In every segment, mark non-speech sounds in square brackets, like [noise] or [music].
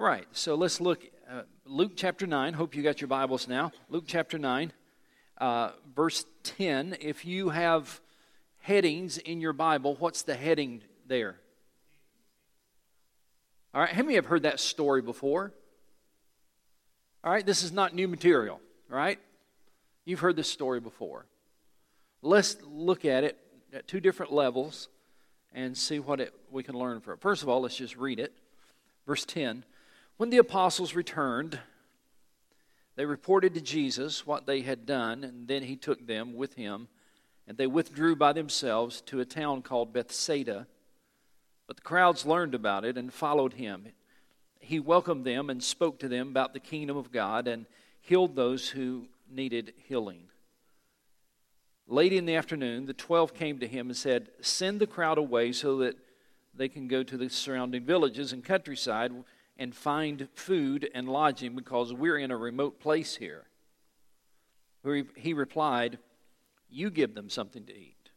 All right, so let's look uh, Luke chapter 9. Hope you got your Bibles now. Luke chapter 9, uh, verse 10. If you have headings in your Bible, what's the heading there? All right, how many have heard that story before? All right, this is not new material, right? You've heard this story before. Let's look at it at two different levels and see what it, we can learn from it. First of all, let's just read it. Verse 10 when the apostles returned, they reported to Jesus what they had done, and then he took them with him, and they withdrew by themselves to a town called Bethsaida. But the crowds learned about it and followed him. He welcomed them and spoke to them about the kingdom of God and healed those who needed healing. Late in the afternoon, the twelve came to him and said, Send the crowd away so that they can go to the surrounding villages and countryside and find food and lodging because we're in a remote place here. He replied, You give them something to eat.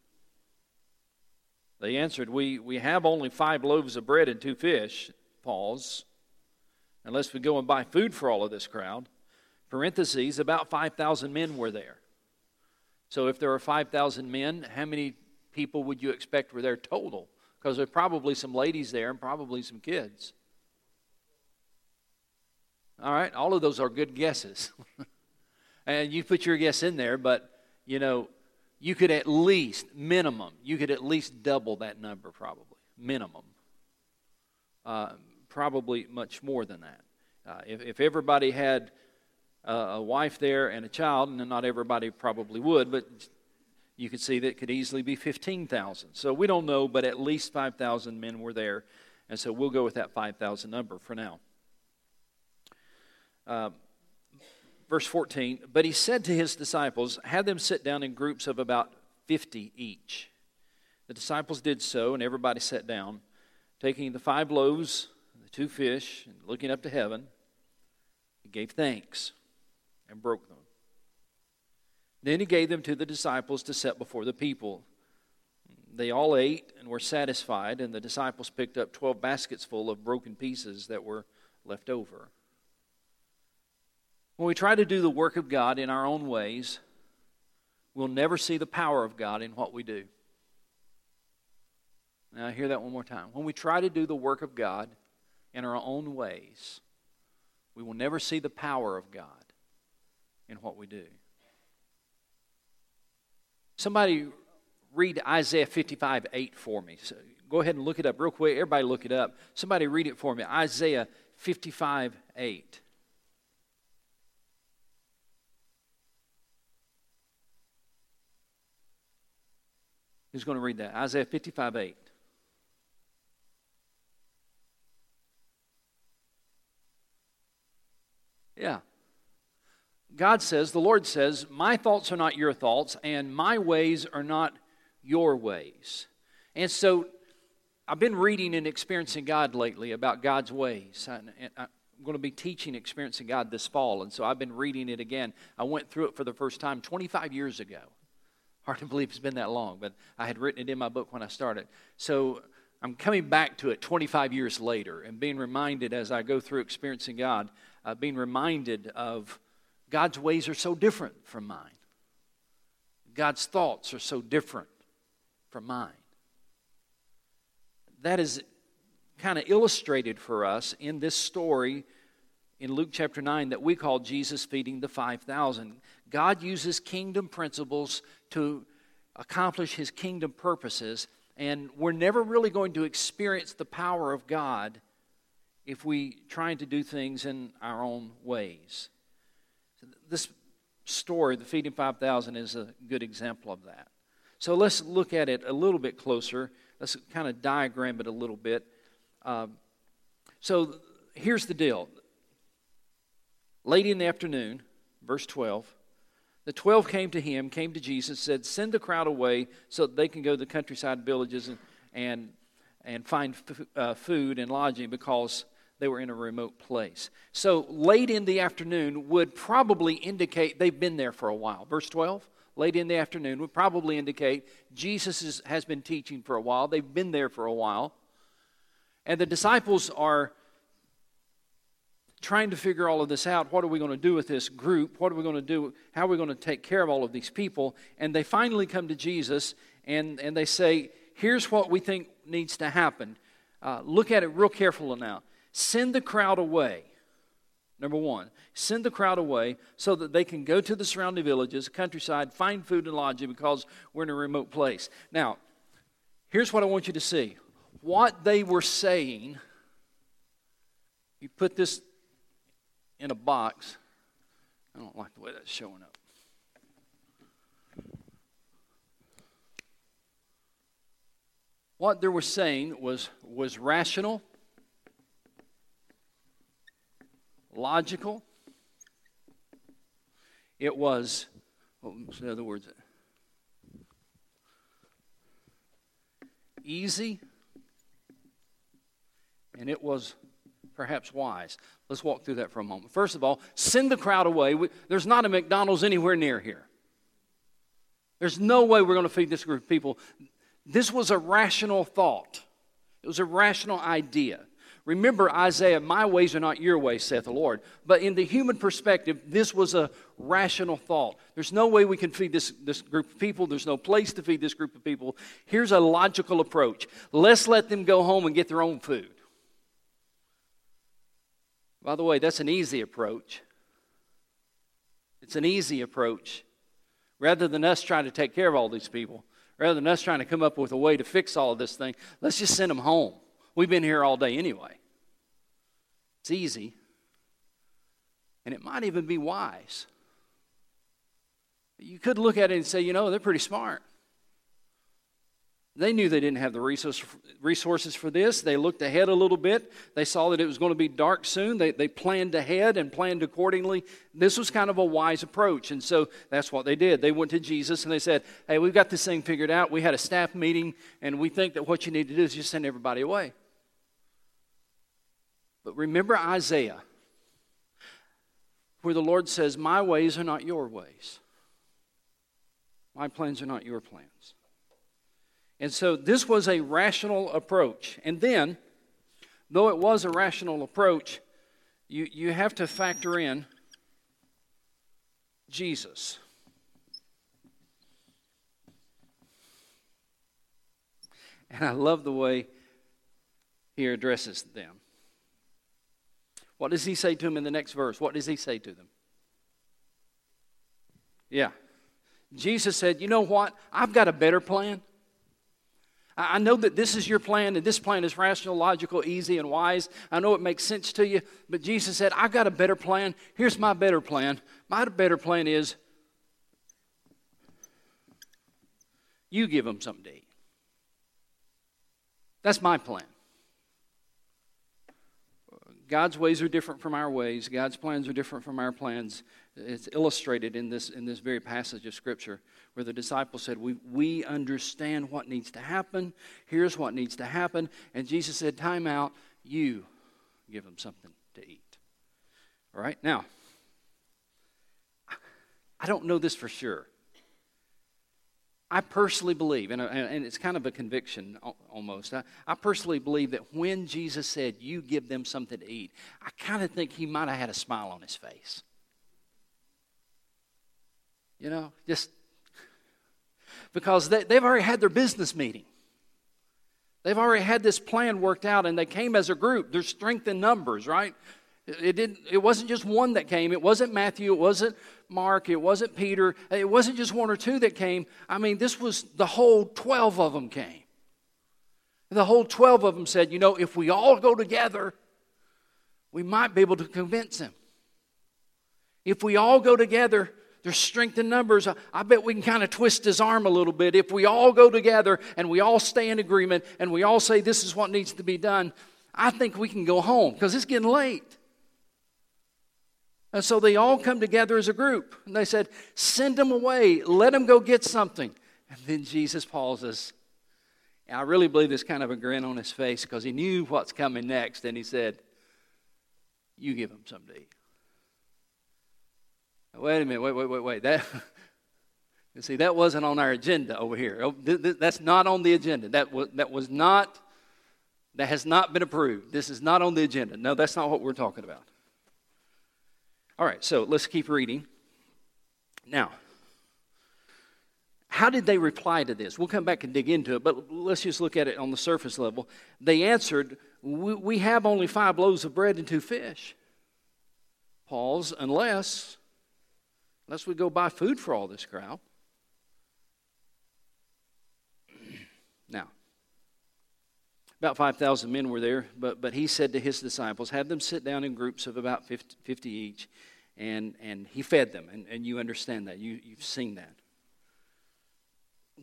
They answered, We, we have only five loaves of bread and two fish. Pause. Unless we go and buy food for all of this crowd. Parentheses, about 5,000 men were there. So if there are 5,000 men, how many people would you expect were there total? Because there are probably some ladies there and probably some kids. All right, all of those are good guesses. [laughs] and you put your guess in there, but you know, you could at least, minimum, you could at least double that number probably, minimum. Uh, probably much more than that. Uh, if, if everybody had a, a wife there and a child, and not everybody probably would, but you could see that could easily be 15,000. So we don't know, but at least 5,000 men were there. And so we'll go with that 5,000 number for now. Uh, verse 14, but he said to his disciples, Have them sit down in groups of about 50 each. The disciples did so, and everybody sat down, taking the five loaves, the two fish, and looking up to heaven. He gave thanks and broke them. Then he gave them to the disciples to set before the people. They all ate and were satisfied, and the disciples picked up 12 baskets full of broken pieces that were left over. When we try to do the work of God in our own ways, we'll never see the power of God in what we do. Now, hear that one more time. When we try to do the work of God in our own ways, we will never see the power of God in what we do. Somebody read Isaiah 55 8 for me. So go ahead and look it up real quick. Everybody look it up. Somebody read it for me. Isaiah 55 8. Who's going to read that? Isaiah 55 8. Yeah. God says, the Lord says, My thoughts are not your thoughts, and my ways are not your ways. And so I've been reading and experiencing God lately about God's ways. I'm going to be teaching Experiencing God this fall, and so I've been reading it again. I went through it for the first time 25 years ago. Hard to believe it's been that long, but I had written it in my book when I started. So I'm coming back to it 25 years later and being reminded as I go through experiencing God, uh, being reminded of God's ways are so different from mine. God's thoughts are so different from mine. That is kind of illustrated for us in this story in Luke chapter 9 that we call Jesus feeding the 5,000. God uses kingdom principles to accomplish his kingdom purposes, and we're never really going to experience the power of God if we try to do things in our own ways. This story, the feeding 5,000, is a good example of that. So let's look at it a little bit closer. Let's kind of diagram it a little bit. Um, so here's the deal Late in the afternoon, verse 12, the 12 came to him, came to Jesus, said, Send the crowd away so that they can go to the countryside villages and, and, and find f- uh, food and lodging because they were in a remote place. So late in the afternoon would probably indicate they've been there for a while. Verse 12, late in the afternoon would probably indicate Jesus is, has been teaching for a while. They've been there for a while. And the disciples are trying to figure all of this out. What are we going to do with this group? What are we going to do? How are we going to take care of all of these people? And they finally come to Jesus and, and they say, Here's what we think needs to happen. Uh, look at it real carefully now. Send the crowd away. Number one, send the crowd away so that they can go to the surrounding villages, countryside, find food and lodging because we're in a remote place. Now, here's what I want you to see. What they were saying, you put this in a box. I don't like the way that's showing up. What they were saying was, was rational, logical. It was, what's the other words? Easy, and it was perhaps wise. Let's walk through that for a moment. First of all, send the crowd away. We, there's not a McDonald's anywhere near here. There's no way we're going to feed this group of people. This was a rational thought, it was a rational idea. Remember, Isaiah, my ways are not your ways, saith the Lord. But in the human perspective, this was a rational thought. There's no way we can feed this, this group of people. There's no place to feed this group of people. Here's a logical approach let's let them go home and get their own food. By the way, that's an easy approach. It's an easy approach. Rather than us trying to take care of all these people, rather than us trying to come up with a way to fix all of this thing, let's just send them home. We've been here all day anyway. It's easy. And it might even be wise. You could look at it and say, you know, they're pretty smart. They knew they didn't have the resources for this. They looked ahead a little bit. They saw that it was going to be dark soon. They, they planned ahead and planned accordingly. This was kind of a wise approach. And so that's what they did. They went to Jesus and they said, Hey, we've got this thing figured out. We had a staff meeting, and we think that what you need to do is just send everybody away. But remember Isaiah, where the Lord says, My ways are not your ways, my plans are not your plans. And so this was a rational approach. And then, though it was a rational approach, you, you have to factor in Jesus. And I love the way he addresses them. What does he say to them in the next verse? What does he say to them? Yeah. Jesus said, You know what? I've got a better plan. I know that this is your plan, and this plan is rational, logical, easy, and wise. I know it makes sense to you, but Jesus said, I've got a better plan. Here's my better plan. My better plan is you give them something to eat. That's my plan. God's ways are different from our ways. God's plans are different from our plans. It's illustrated in this, in this very passage of Scripture where the disciples said, we, we understand what needs to happen. Here's what needs to happen. And Jesus said, Time out. You give them something to eat. All right? Now, I don't know this for sure. I personally believe, and, and it's kind of a conviction almost, I, I personally believe that when Jesus said, You give them something to eat, I kind of think he might have had a smile on his face. You know, just because they, they've already had their business meeting. They've already had this plan worked out, and they came as a group. There's strength in numbers, right? It, didn't, it wasn't just one that came. It wasn't Matthew. It wasn't Mark. It wasn't Peter. It wasn't just one or two that came. I mean, this was the whole 12 of them came. The whole 12 of them said, you know, if we all go together, we might be able to convince him. If we all go together, there's strength in numbers. I bet we can kind of twist his arm a little bit. If we all go together and we all stay in agreement and we all say this is what needs to be done, I think we can go home because it's getting late. And so they all come together as a group. And they said, Send them away. Let them go get something. And then Jesus pauses. And I really believe there's kind of a grin on his face because he knew what's coming next. And he said, You give them something to eat. Wait a minute. Wait, wait, wait, wait. That. You [laughs] see, that wasn't on our agenda over here. Oh, that's not on the agenda. That was, that was not, that has not been approved. This is not on the agenda. No, that's not what we're talking about. All right, so let's keep reading. Now, how did they reply to this? We'll come back and dig into it, but let's just look at it on the surface level. They answered, We have only five loaves of bread and two fish. Pause, unless, unless we go buy food for all this crowd. [clears throat] Now, about 5,000 men were there, but, but he said to his disciples, Have them sit down in groups of about 50, 50 each. And, and he fed them, and, and you understand that. You, you've seen that.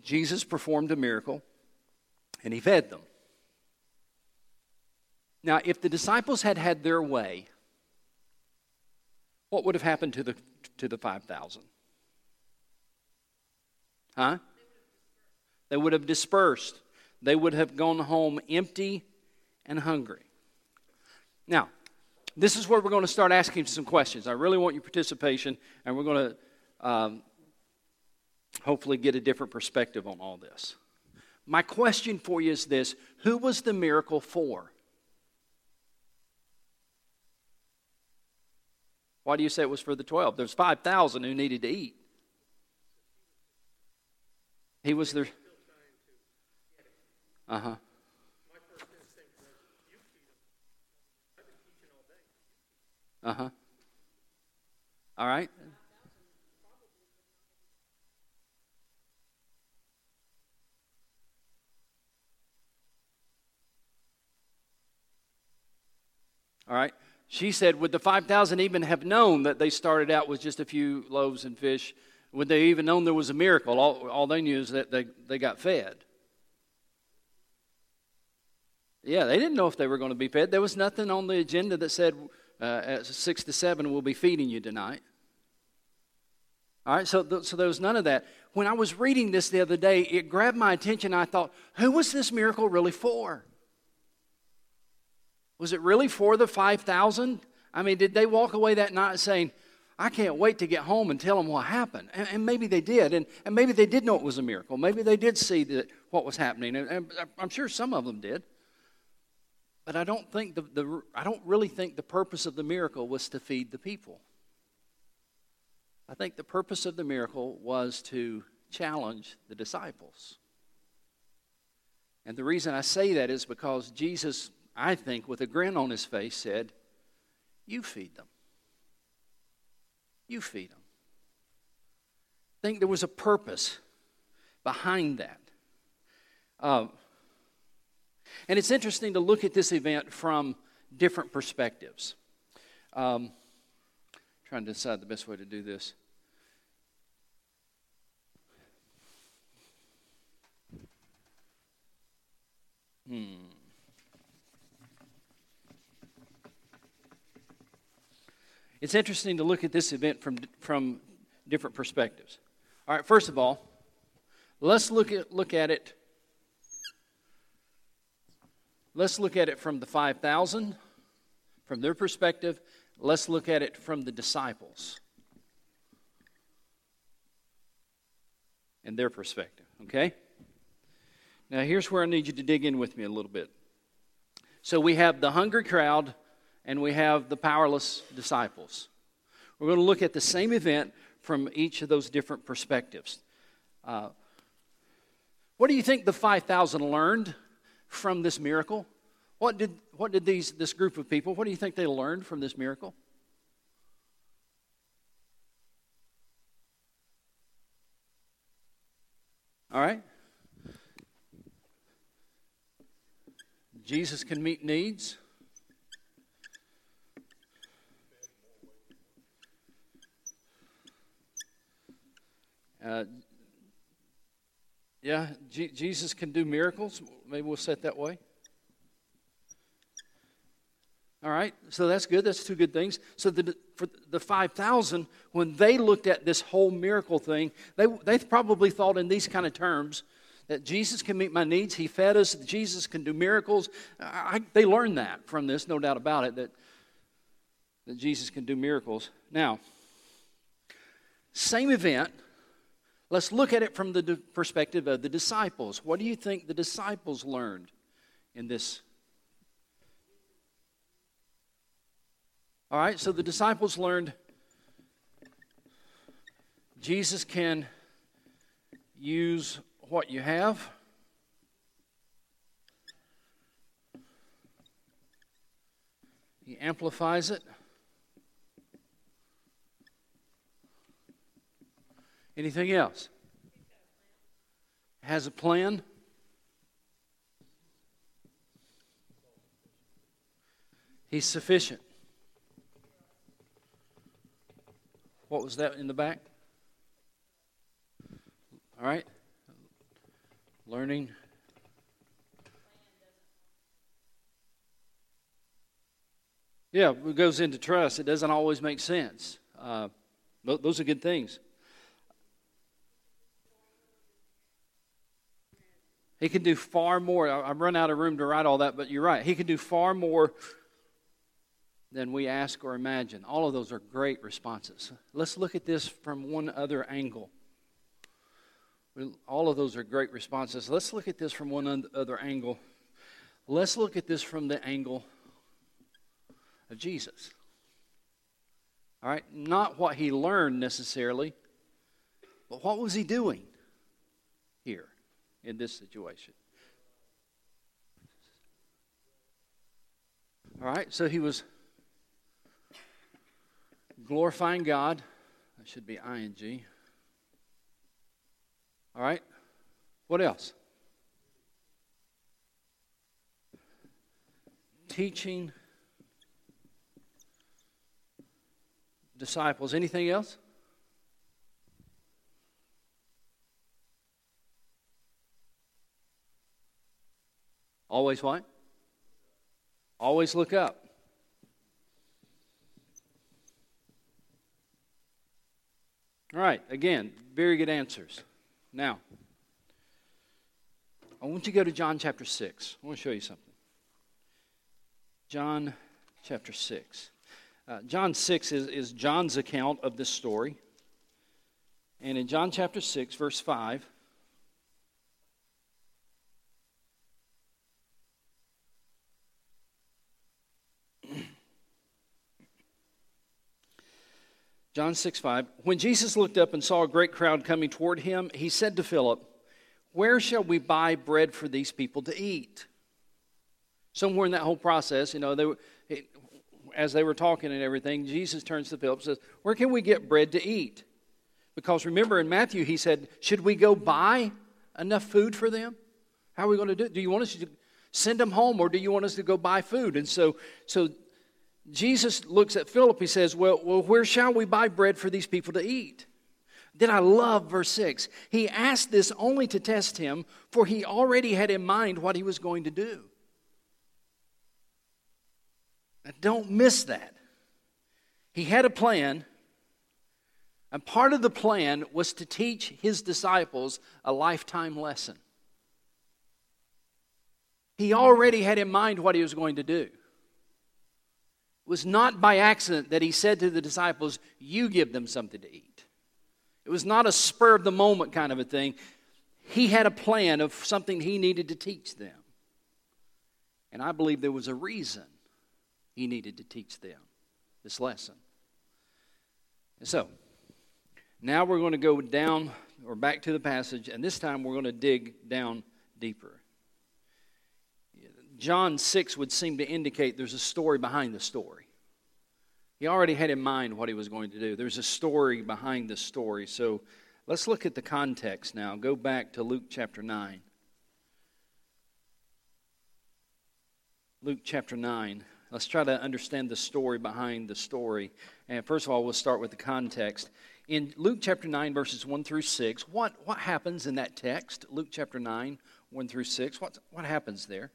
Jesus performed a miracle and he fed them. Now, if the disciples had had their way, what would have happened to the, to the 5,000? Huh? They would have dispersed. They would have gone home empty and hungry. Now, this is where we're going to start asking some questions. I really want your participation, and we're going to um, hopefully get a different perspective on all this. My question for you is this Who was the miracle for? Why do you say it was for the 12? There's 5,000 who needed to eat. He was there. Uh huh. Uh huh. All right. All right. She said, Would the 5,000 even have known that they started out with just a few loaves and fish? Would they even known there was a miracle? All, all they knew is that they, they got fed. Yeah, they didn't know if they were going to be fed. There was nothing on the agenda that said uh, at 6 to 7 we'll be feeding you tonight. All right, so, th- so there was none of that. When I was reading this the other day, it grabbed my attention. I thought, who was this miracle really for? Was it really for the 5,000? I mean, did they walk away that night saying, I can't wait to get home and tell them what happened? And, and maybe they did. And, and maybe they did know it was a miracle. Maybe they did see that, what was happening. And, and I'm sure some of them did. But I don't think the, the, I don't really think the purpose of the miracle was to feed the people. I think the purpose of the miracle was to challenge the disciples. And the reason I say that is because Jesus I think, with a grin on his face, said, You feed them. You feed them. I think there was a purpose behind that. Um, and it's interesting to look at this event from different perspectives. Um, trying to decide the best way to do this. Hmm. It's interesting to look at this event from, from different perspectives. All right, first of all, let's look at, look at it. Let's look at it from the 5,000, from their perspective. Let's look at it from the disciples and their perspective, okay? Now, here's where I need you to dig in with me a little bit. So, we have the hungry crowd and we have the powerless disciples. We're going to look at the same event from each of those different perspectives. Uh, what do you think the 5,000 learned from this miracle? What did, what did these, this group of people, what do you think they learned from this miracle? All right? Jesus can meet needs. Uh, yeah, G- Jesus can do miracles. Maybe we'll set that way. All right, so that's good. That's two good things. So the, for the 5,000, when they looked at this whole miracle thing, they, they probably thought in these kind of terms that Jesus can meet my needs. He fed us. Jesus can do miracles. I, they learned that from this, no doubt about it, that, that Jesus can do miracles. Now, same event, Let's look at it from the perspective of the disciples. What do you think the disciples learned in this? All right, so the disciples learned Jesus can use what you have. He amplifies it. Anything else? Has a plan. He's sufficient. What was that in the back? All right. Learning. Yeah, it goes into trust. It doesn't always make sense. Uh, those are good things. He can do far more. I've run out of room to write all that, but you're right. He can do far more than we ask or imagine. All of those are great responses. Let's look at this from one other angle. All of those are great responses. Let's look at this from one other angle. Let's look at this from the angle of Jesus. All right? Not what he learned necessarily, but what was he doing here in this situation? All right, so he was glorifying God. That should be ing. All right? What else? Teaching disciples. Anything else? Always what? Always look up. All right, again, very good answers. Now, I want you to go to John chapter 6. I want to show you something. John chapter 6. Uh, John 6 is, is John's account of this story. And in John chapter 6, verse 5, John 6 5. When Jesus looked up and saw a great crowd coming toward him, he said to Philip, Where shall we buy bread for these people to eat? Somewhere in that whole process, you know, they were, as they were talking and everything, Jesus turns to Philip and says, Where can we get bread to eat? Because remember in Matthew, he said, Should we go buy enough food for them? How are we going to do it? Do you want us to send them home or do you want us to go buy food? And so, so Jesus looks at Philip, he says, well, well, where shall we buy bread for these people to eat? Then I love verse 6. He asked this only to test him, for he already had in mind what he was going to do. Now, don't miss that. He had a plan, and part of the plan was to teach his disciples a lifetime lesson. He already had in mind what he was going to do was not by accident that he said to the disciples, You give them something to eat. It was not a spur of the moment kind of a thing. He had a plan of something he needed to teach them. And I believe there was a reason he needed to teach them this lesson. And so, now we're going to go down or back to the passage, and this time we're going to dig down deeper. John 6 would seem to indicate there's a story behind the story. He already had in mind what he was going to do. There's a story behind the story. So let's look at the context now. Go back to Luke chapter 9. Luke chapter 9. Let's try to understand the story behind the story. And first of all, we'll start with the context. In Luke chapter 9, verses 1 through 6, what, what happens in that text? Luke chapter 9, 1 through 6. What, what happens there?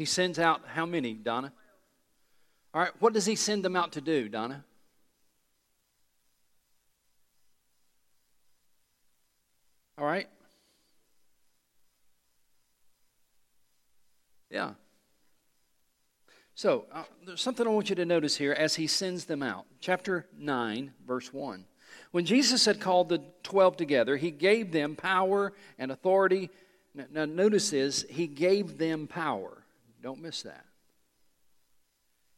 He sends out how many, Donna? All right, what does he send them out to do, Donna? All right? Yeah. So, uh, there's something I want you to notice here as he sends them out. Chapter 9, verse 1. When Jesus had called the 12 together, he gave them power and authority. Now, notice this, he gave them power. Don't miss that.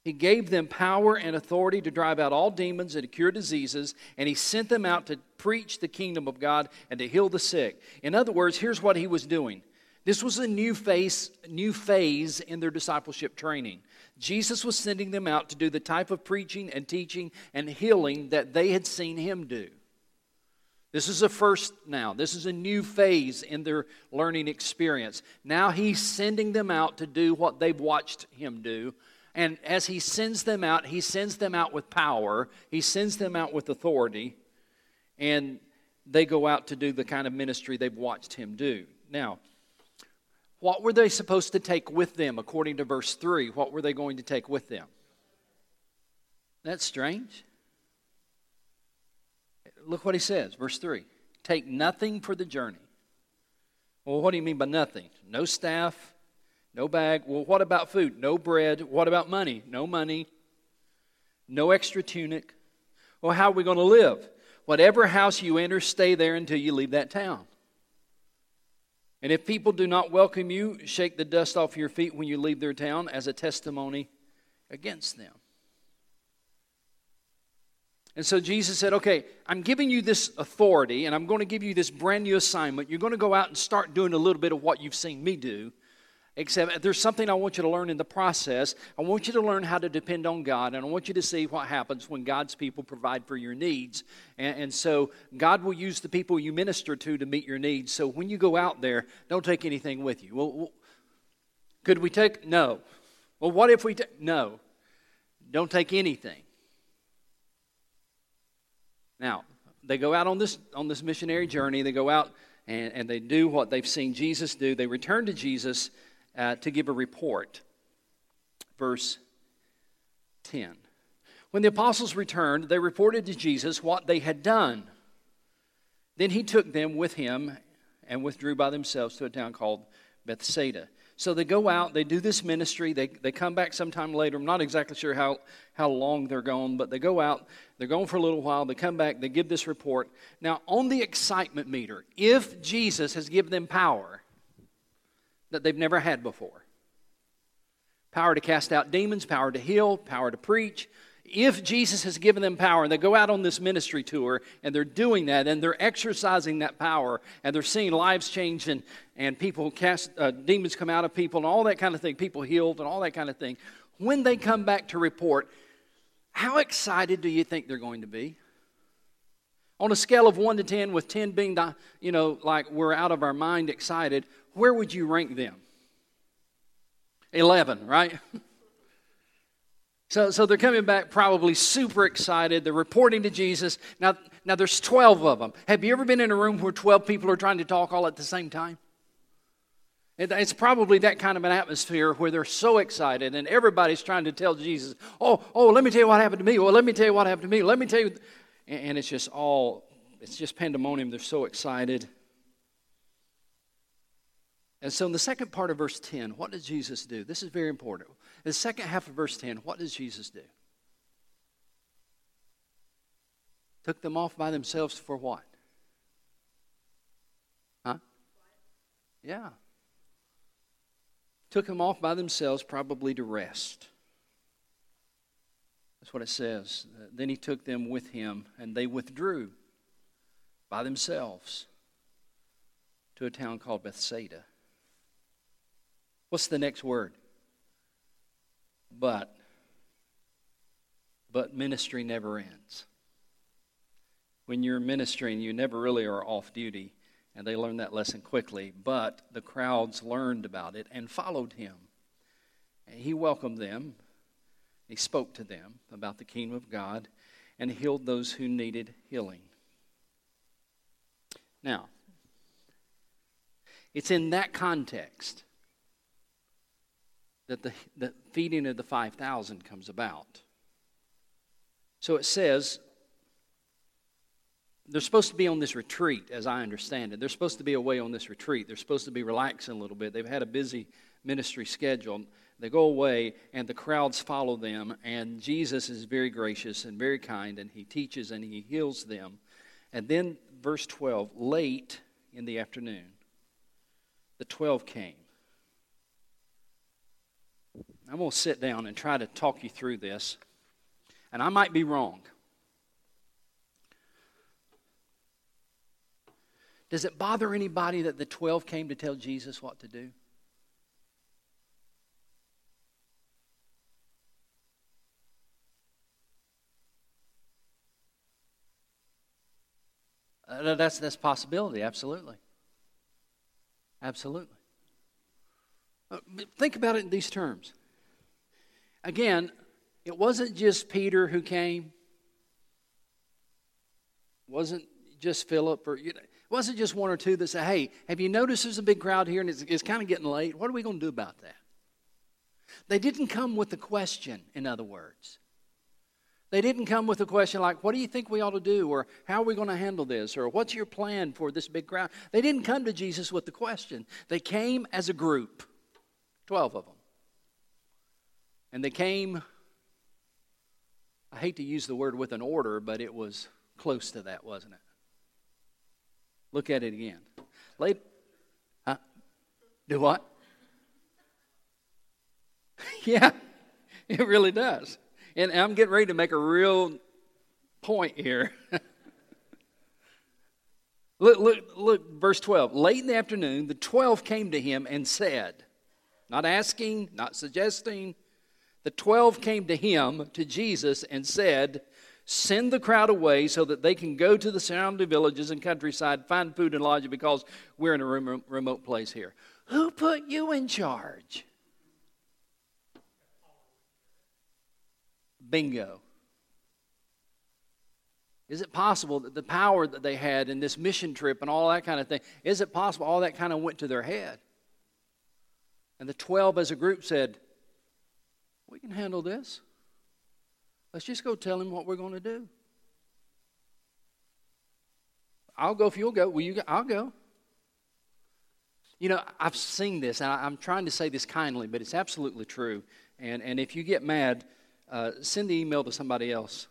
He gave them power and authority to drive out all demons and to cure diseases, and he sent them out to preach the kingdom of God and to heal the sick. In other words, here's what he was doing. This was a new phase, new phase in their discipleship training. Jesus was sending them out to do the type of preaching and teaching and healing that they had seen him do. This is a first now. This is a new phase in their learning experience. Now he's sending them out to do what they've watched him do. And as he sends them out, he sends them out with power, he sends them out with authority, and they go out to do the kind of ministry they've watched him do. Now, what were they supposed to take with them according to verse 3? What were they going to take with them? That's strange. Look what he says, verse 3 Take nothing for the journey. Well, what do you mean by nothing? No staff, no bag. Well, what about food? No bread. What about money? No money. No extra tunic. Well, how are we going to live? Whatever house you enter, stay there until you leave that town. And if people do not welcome you, shake the dust off your feet when you leave their town as a testimony against them. And so Jesus said, Okay, I'm giving you this authority, and I'm going to give you this brand new assignment. You're going to go out and start doing a little bit of what you've seen me do. Except there's something I want you to learn in the process. I want you to learn how to depend on God, and I want you to see what happens when God's people provide for your needs. And, and so God will use the people you minister to to meet your needs. So when you go out there, don't take anything with you. Well, could we take? No. Well, what if we take? No. Don't take anything. Now, they go out on this, on this missionary journey. They go out and, and they do what they've seen Jesus do. They return to Jesus uh, to give a report. Verse 10. When the apostles returned, they reported to Jesus what they had done. Then he took them with him and withdrew by themselves to a town called Bethsaida. So they go out, they do this ministry, they, they come back sometime later. I'm not exactly sure how, how long they're gone, but they go out, they're gone for a little while, they come back, they give this report. Now, on the excitement meter, if Jesus has given them power that they've never had before power to cast out demons, power to heal, power to preach, if Jesus has given them power and they go out on this ministry tour and they're doing that and they're exercising that power and they're seeing lives change and, and people cast, uh, demons come out of people and all that kind of thing, people healed and all that kind of thing, when they come back to report, how excited do you think they're going to be? On a scale of 1 to 10, with 10 being, you know, like we're out of our mind excited, where would you rank them? 11, right? [laughs] So, so they're coming back probably super excited. They're reporting to Jesus. Now, now, there's 12 of them. Have you ever been in a room where 12 people are trying to talk all at the same time? It's probably that kind of an atmosphere where they're so excited and everybody's trying to tell Jesus, oh, oh, let me tell you what happened to me. Well, let me tell you what happened to me. Let me tell you. And it's just all, it's just pandemonium. They're so excited. And so in the second part of verse 10, what does Jesus do? This is very important. The second half of verse 10, what does Jesus do? Took them off by themselves for what? Huh? Yeah. Took them off by themselves, probably to rest. That's what it says. Then he took them with him, and they withdrew by themselves to a town called Bethsaida. What's the next word? But. But ministry never ends. When you're ministering, you never really are off duty, and they learned that lesson quickly. But the crowds learned about it and followed him. And he welcomed them, he spoke to them about the kingdom of God, and healed those who needed healing. Now, it's in that context that the, the feeding of the 5,000 comes about. So it says they're supposed to be on this retreat, as I understand it. They're supposed to be away on this retreat. They're supposed to be relaxing a little bit. They've had a busy ministry schedule. They go away, and the crowds follow them, and Jesus is very gracious and very kind, and he teaches and he heals them. And then, verse 12, late in the afternoon, the 12 came I'm going to sit down and try to talk you through this. And I might be wrong. Does it bother anybody that the 12 came to tell Jesus what to do? Uh, that's that's possibility. Absolutely. Absolutely. Uh, think about it in these terms. Again, it wasn't just Peter who came. It wasn't just Philip or you know, it wasn't just one or two that said, "Hey, have you noticed there's a big crowd here and it's, it's kind of getting late? What are we going to do about that?" They didn't come with a question. In other words, they didn't come with a question like, What do you think we ought to do? or How are we going to handle this? or What's your plan for this big crowd? They didn't come to Jesus with the question. They came as a group, 12 of them. And they came, I hate to use the word with an order, but it was close to that, wasn't it? Look at it again. Late, huh? Do what? [laughs] yeah, [laughs] it really does. And I'm getting ready to make a real point here. [laughs] look, look, look, verse 12. Late in the afternoon, the 12 came to him and said, not asking, not suggesting, the 12 came to him, to Jesus, and said, Send the crowd away so that they can go to the surrounding villages and countryside, find food and lodging because we're in a remote place here. Who put you in charge? Bingo. Is it possible that the power that they had in this mission trip and all that kind of thing, is it possible all that kind of went to their head? And the 12 as a group said, We can handle this. Let's just go tell him what we're going to do. I'll go if you'll go. Will you go? I'll go. You know, I've seen this, and I'm trying to say this kindly, but it's absolutely true. And, and if you get mad, uh, send the email to somebody else.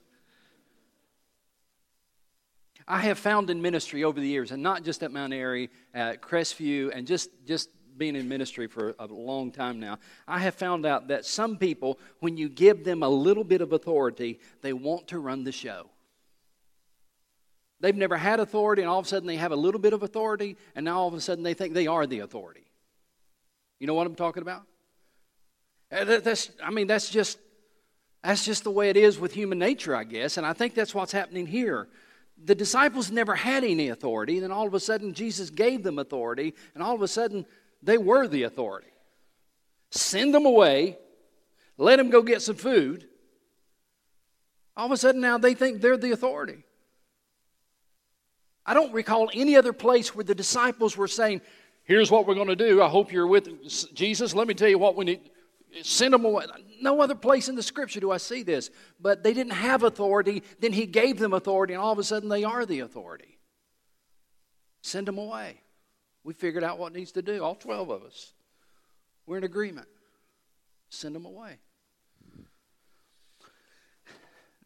I have found in ministry over the years, and not just at Mount Airy, at Crestview, and just, just being in ministry for a long time now, I have found out that some people, when you give them a little bit of authority, they want to run the show. They've never had authority, and all of a sudden they have a little bit of authority, and now all of a sudden they think they are the authority. You know what I'm talking about? Uh, that's, I mean, that's just that's just the way it is with human nature, I guess. And I think that's what's happening here. The disciples never had any authority, and then all of a sudden Jesus gave them authority, and all of a sudden they were the authority. Send them away, let them go get some food. All of a sudden now they think they're the authority. I don't recall any other place where the disciples were saying, Here's what we're going to do. I hope you're with Jesus. Let me tell you what we need. Send them away. No other place in the scripture do I see this. But they didn't have authority. Then he gave them authority, and all of a sudden they are the authority. Send them away. We figured out what needs to do, all 12 of us. We're in agreement. Send them away.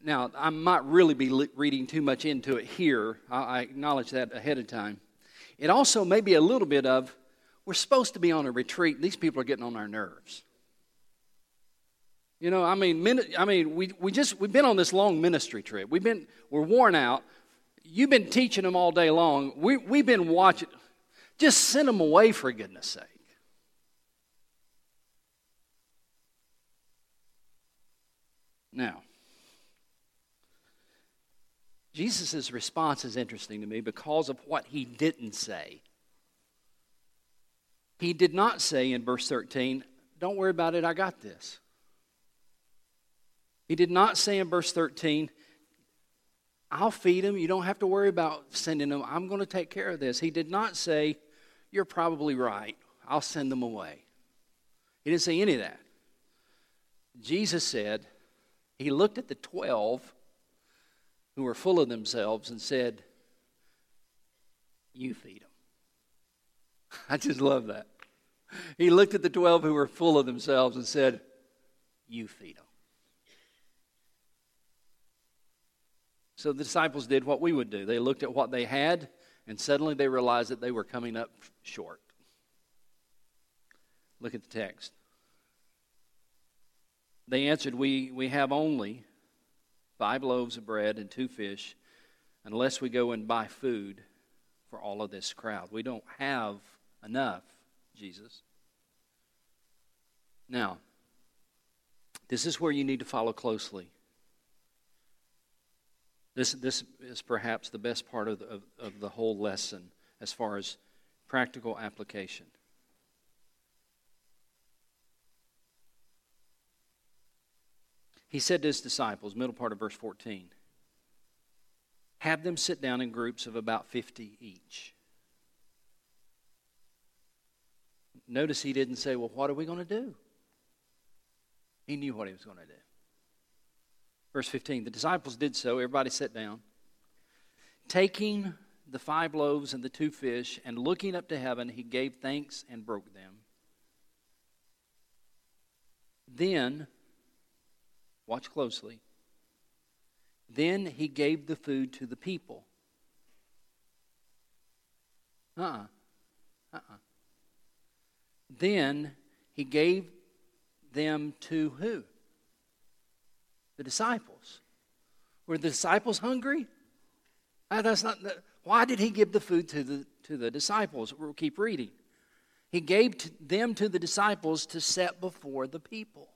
Now, I might really be reading too much into it here. I acknowledge that ahead of time. It also may be a little bit of we're supposed to be on a retreat. These people are getting on our nerves. You know, I mean, I mean, we, we just we've been on this long ministry trip. We've been we're worn out. You've been teaching them all day long. We we've been watching. Just send them away for goodness sake. Now, Jesus' response is interesting to me because of what he didn't say. He did not say in verse 13, Don't worry about it, I got this. He did not say in verse 13, I'll feed them. You don't have to worry about sending them. I'm going to take care of this. He did not say, You're probably right. I'll send them away. He didn't say any of that. Jesus said, He looked at the 12 who were full of themselves and said, You feed them. [laughs] I just love that. He looked at the 12 who were full of themselves and said, You feed them. So the disciples did what we would do. They looked at what they had, and suddenly they realized that they were coming up short. Look at the text. They answered, We, we have only five loaves of bread and two fish, unless we go and buy food for all of this crowd. We don't have enough, Jesus. Now, this is where you need to follow closely. This, this is perhaps the best part of the, of, of the whole lesson as far as practical application. He said to his disciples, middle part of verse 14, have them sit down in groups of about 50 each. Notice he didn't say, Well, what are we going to do? He knew what he was going to do. Verse 15 The disciples did so. Everybody sat down. Taking the five loaves and the two fish, and looking up to heaven, he gave thanks and broke them. Then, watch closely, then he gave the food to the people. Uh uh-uh. uh. Uh-uh. Then he gave them to who? The disciples. Were the disciples hungry? That's not. Why did he give the food to the to the disciples? We'll keep reading. He gave to them to the disciples to set before the people.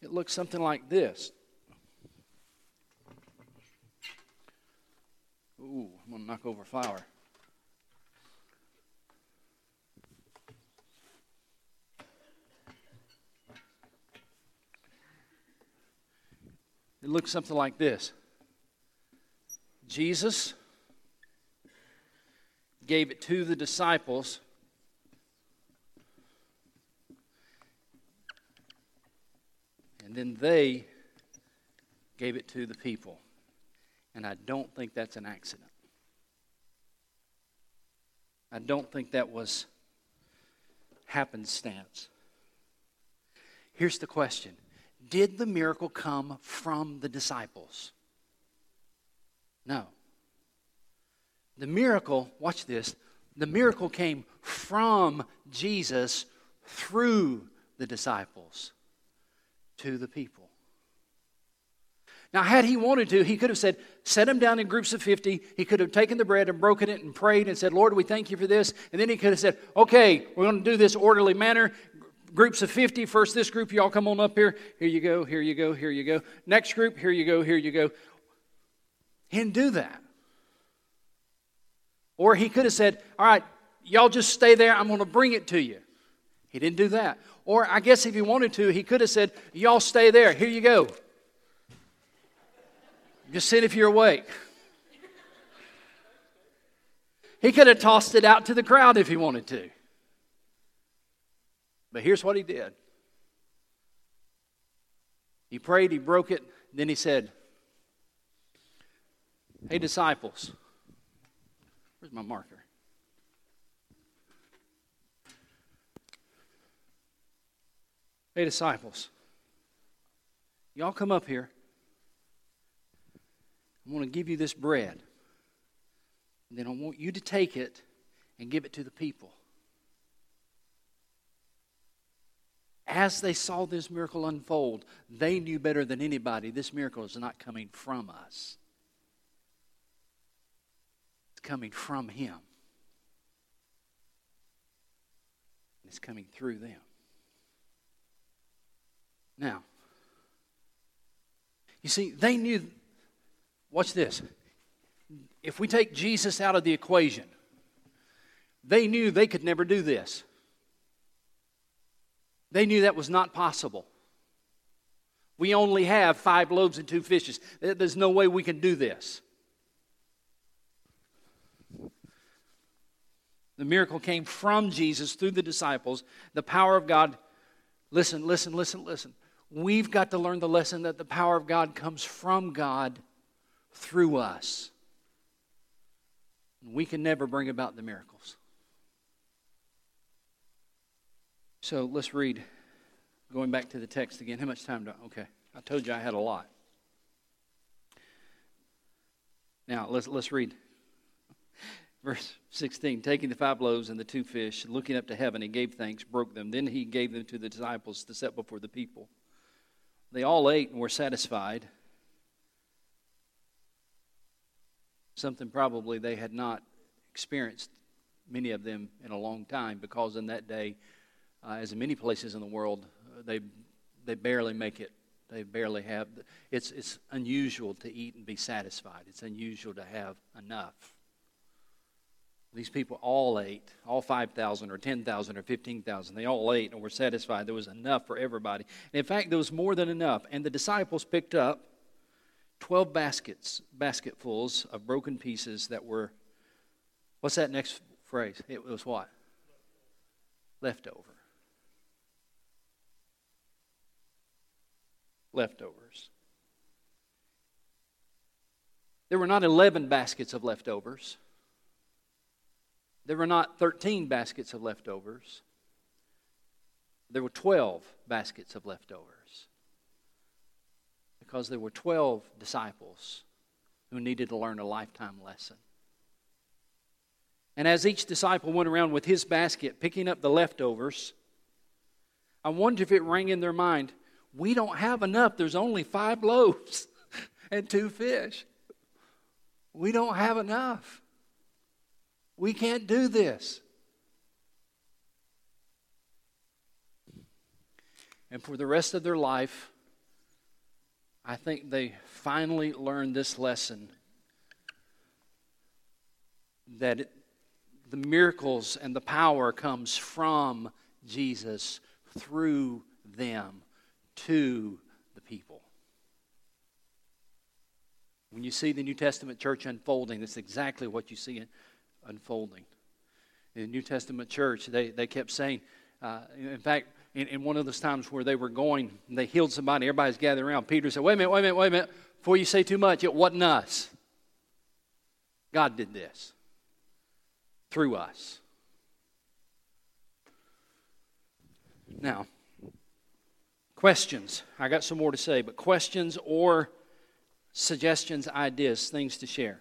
It looks something like this. Ooh, I'm going to knock over flour. It looks something like this Jesus gave it to the disciples And then they gave it to the people. And I don't think that's an accident. I don't think that was happenstance. Here's the question Did the miracle come from the disciples? No. The miracle, watch this, the miracle came from Jesus through the disciples to the people. Now, had he wanted to, he could have said, set them down in groups of 50. He could have taken the bread and broken it and prayed and said, Lord, we thank you for this. And then he could have said, okay, we're going to do this orderly manner. Groups of 50. First, this group, y'all come on up here. Here you go, here you go, here you go. Next group, here you go, here you go. He didn't do that. Or he could have said, all right, y'all just stay there. I'm going to bring it to you. He didn't do that. Or I guess if he wanted to, he could have said, Y'all stay there. Here you go. Just sit if you're awake. He could have tossed it out to the crowd if he wanted to. But here's what he did he prayed, he broke it, then he said, Hey, disciples, where's my marker? Hey, disciples, y'all come up here. I want to give you this bread. And then I want you to take it and give it to the people. As they saw this miracle unfold, they knew better than anybody this miracle is not coming from us, it's coming from Him, it's coming through them. Now, you see, they knew, watch this. If we take Jesus out of the equation, they knew they could never do this. They knew that was not possible. We only have five loaves and two fishes. There's no way we can do this. The miracle came from Jesus through the disciples. The power of God, listen, listen, listen, listen. We've got to learn the lesson that the power of God comes from God through us. We can never bring about the miracles. So let's read, going back to the text again. How much time do I? Okay, I told you I had a lot. Now let's let's read. [laughs] Verse 16 Taking the five loaves and the two fish, looking up to heaven, he gave thanks, broke them. Then he gave them to the disciples to set before the people. They all ate and were satisfied. Something probably they had not experienced, many of them, in a long time, because in that day, uh, as in many places in the world, uh, they, they barely make it. They barely have. It's, it's unusual to eat and be satisfied, it's unusual to have enough. These people all ate, all 5,000 or 10,000 or 15,000. They all ate and were satisfied. There was enough for everybody. And in fact, there was more than enough. And the disciples picked up 12 baskets, basketfuls of broken pieces that were, what's that next phrase? It was what? Leftover. Leftovers. There were not 11 baskets of leftovers. There were not 13 baskets of leftovers, there were 12 baskets of leftovers. Because there were 12 disciples who needed to learn a lifetime lesson. And as each disciple went around with his basket picking up the leftovers, I wonder if it rang in their mind we don't have enough. There's only five [laughs] loaves and two fish. We don't have enough. We can't do this. And for the rest of their life, I think they finally learned this lesson that it, the miracles and the power comes from Jesus through them to the people. When you see the New Testament church unfolding, that's exactly what you see unfolding. In the New Testament church, they, they kept saying, uh, in fact, in, in, one of those times where they were going, they healed somebody, everybody's gathered around. Peter said, Wait a minute, wait a minute, wait a minute. Before you say too much, it wasn't us. God did this through us. Now, questions. I got some more to say, but questions or suggestions, ideas, things to share.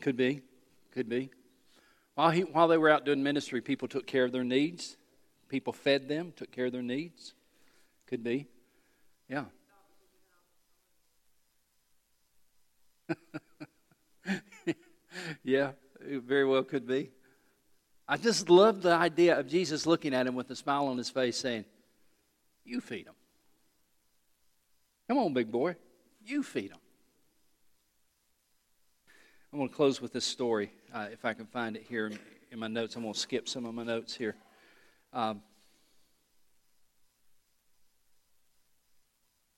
Could be. Could be. While, he, while they were out doing ministry, people took care of their needs. People fed them, took care of their needs. Could be. Yeah. [laughs] yeah, it very well could be. I just love the idea of Jesus looking at him with a smile on his face saying, You feed them. Come on, big boy. You feed them. I'm going to close with this story, uh, if I can find it here in my notes. I'm going to skip some of my notes here. Um,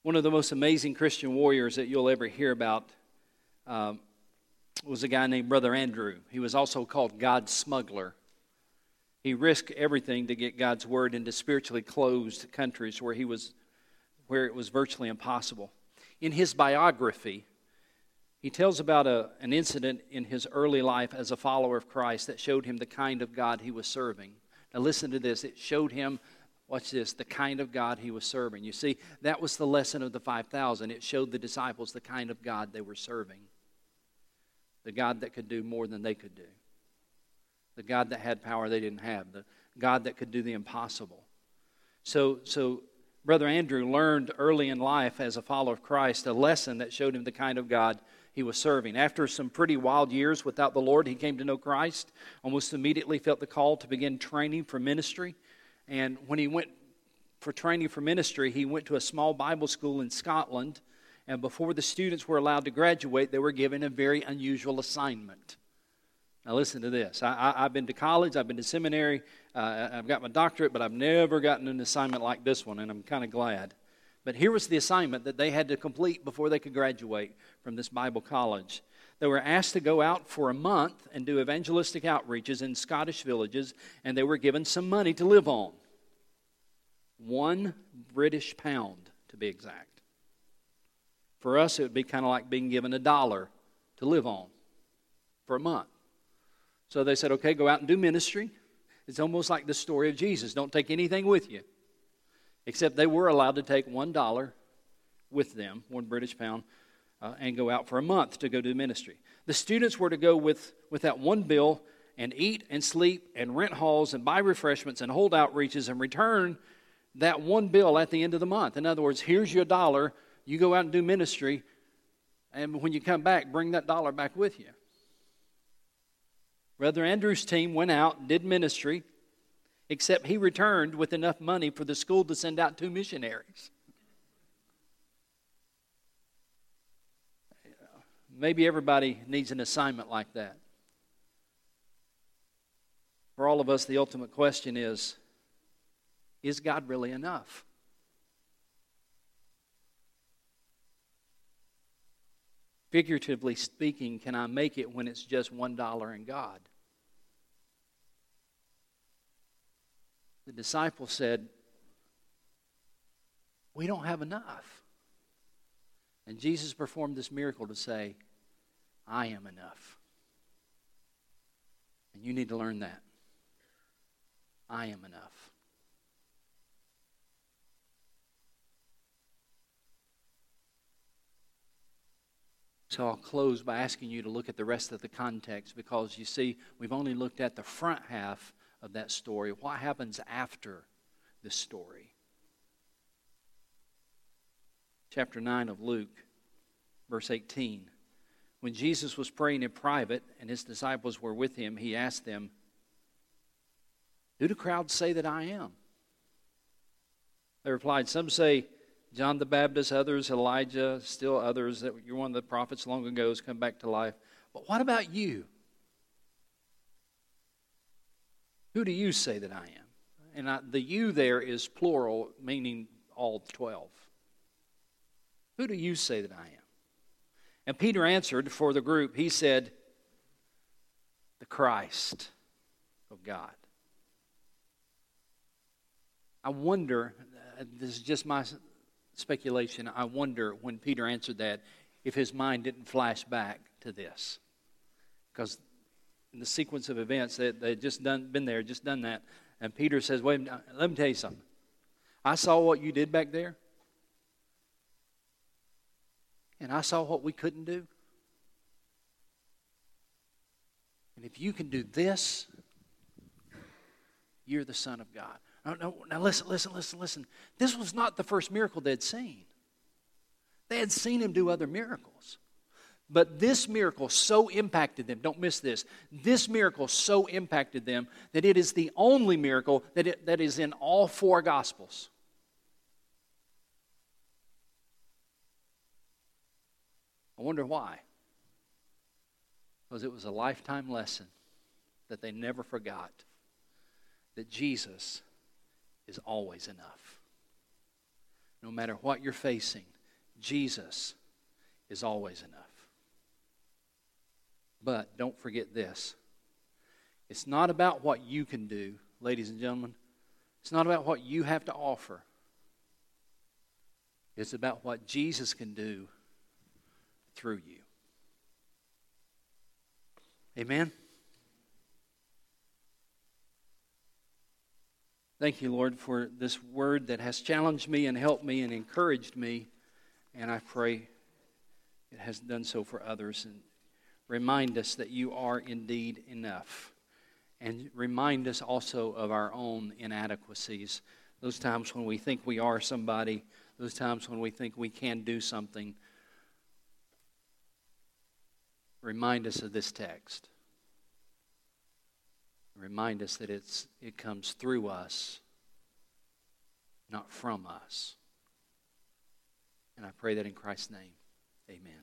one of the most amazing Christian warriors that you'll ever hear about um, was a guy named Brother Andrew. He was also called God's smuggler. He risked everything to get God's word into spiritually closed countries where he was where it was virtually impossible. In his biography, he tells about a, an incident in his early life as a follower of Christ that showed him the kind of God he was serving. Now, listen to this. It showed him, watch this, the kind of God he was serving. You see, that was the lesson of the 5,000. It showed the disciples the kind of God they were serving. The God that could do more than they could do. The God that had power they didn't have. The God that could do the impossible. So, so Brother Andrew learned early in life as a follower of Christ a lesson that showed him the kind of God he was serving. After some pretty wild years without the Lord, he came to know Christ. Almost immediately felt the call to begin training for ministry. And when he went for training for ministry, he went to a small Bible school in Scotland. And before the students were allowed to graduate, they were given a very unusual assignment. Now, listen to this. I, have been to college, I've been to seminary, uh, I've got my doctorate, but I've never gotten an assignment like this one, and I'm kind of glad. But here was the assignment that they had to complete before they could graduate from this Bible college. They were asked to go out for a month and do evangelistic outreaches in Scottish villages, and they were given some money to live on. One British pound, to be exact. For us, it would be kind of like being given a dollar to live on for a month. So they said, okay, go out and do ministry. It's almost like the story of Jesus. Don't take anything with you. Except they were allowed to take one dollar with them, one British pound, uh, and go out for a month to go do ministry. The students were to go with, with that one bill and eat and sleep and rent halls and buy refreshments and hold outreaches and return that one bill at the end of the month. In other words, here's your dollar. You go out and do ministry, and when you come back, bring that dollar back with you. Brother Andrew's team went out did ministry, except he returned with enough money for the school to send out two missionaries. Maybe everybody needs an assignment like that. For all of us, the ultimate question is Is God really enough? Figuratively speaking, can I make it when it's just one dollar in God? The disciple said, We don't have enough. And Jesus performed this miracle to say, I am enough. And you need to learn that. I am enough. So I'll close by asking you to look at the rest of the context because you see, we've only looked at the front half of that story. What happens after the story? Chapter 9 of Luke, verse 18. When Jesus was praying in private and his disciples were with him, he asked them, Who do the crowds say that I am? They replied, Some say John the Baptist, others Elijah, still others that you're one of the prophets long ago has come back to life. But what about you? Who do you say that I am? And I, the you there is plural, meaning all 12. Who do you say that I am? And Peter answered for the group. He said, The Christ of God. I wonder, uh, this is just my speculation, I wonder when Peter answered that if his mind didn't flash back to this. Because in the sequence of events, they, they had just done, been there, just done that. And Peter says, Wait, let me tell you something. I saw what you did back there, and I saw what we couldn't do. And if you can do this, you're the Son of God. Now, now, now listen, listen, listen, listen. This was not the first miracle they'd seen. They had seen him do other miracles. But this miracle so impacted them, don't miss this. This miracle so impacted them that it is the only miracle that, it, that is in all four Gospels. I wonder why. Because it was a lifetime lesson that they never forgot that Jesus is always enough. No matter what you're facing, Jesus is always enough. But don't forget this it's not about what you can do, ladies and gentlemen. It's not about what you have to offer. It's about what Jesus can do through you. Amen. Thank you, Lord, for this word that has challenged me and helped me and encouraged me. And I pray it has done so for others. And remind us that you are indeed enough. And remind us also of our own inadequacies. Those times when we think we are somebody, those times when we think we can do something. Remind us of this text. Remind us that it's, it comes through us, not from us. And I pray that in Christ's name. Amen.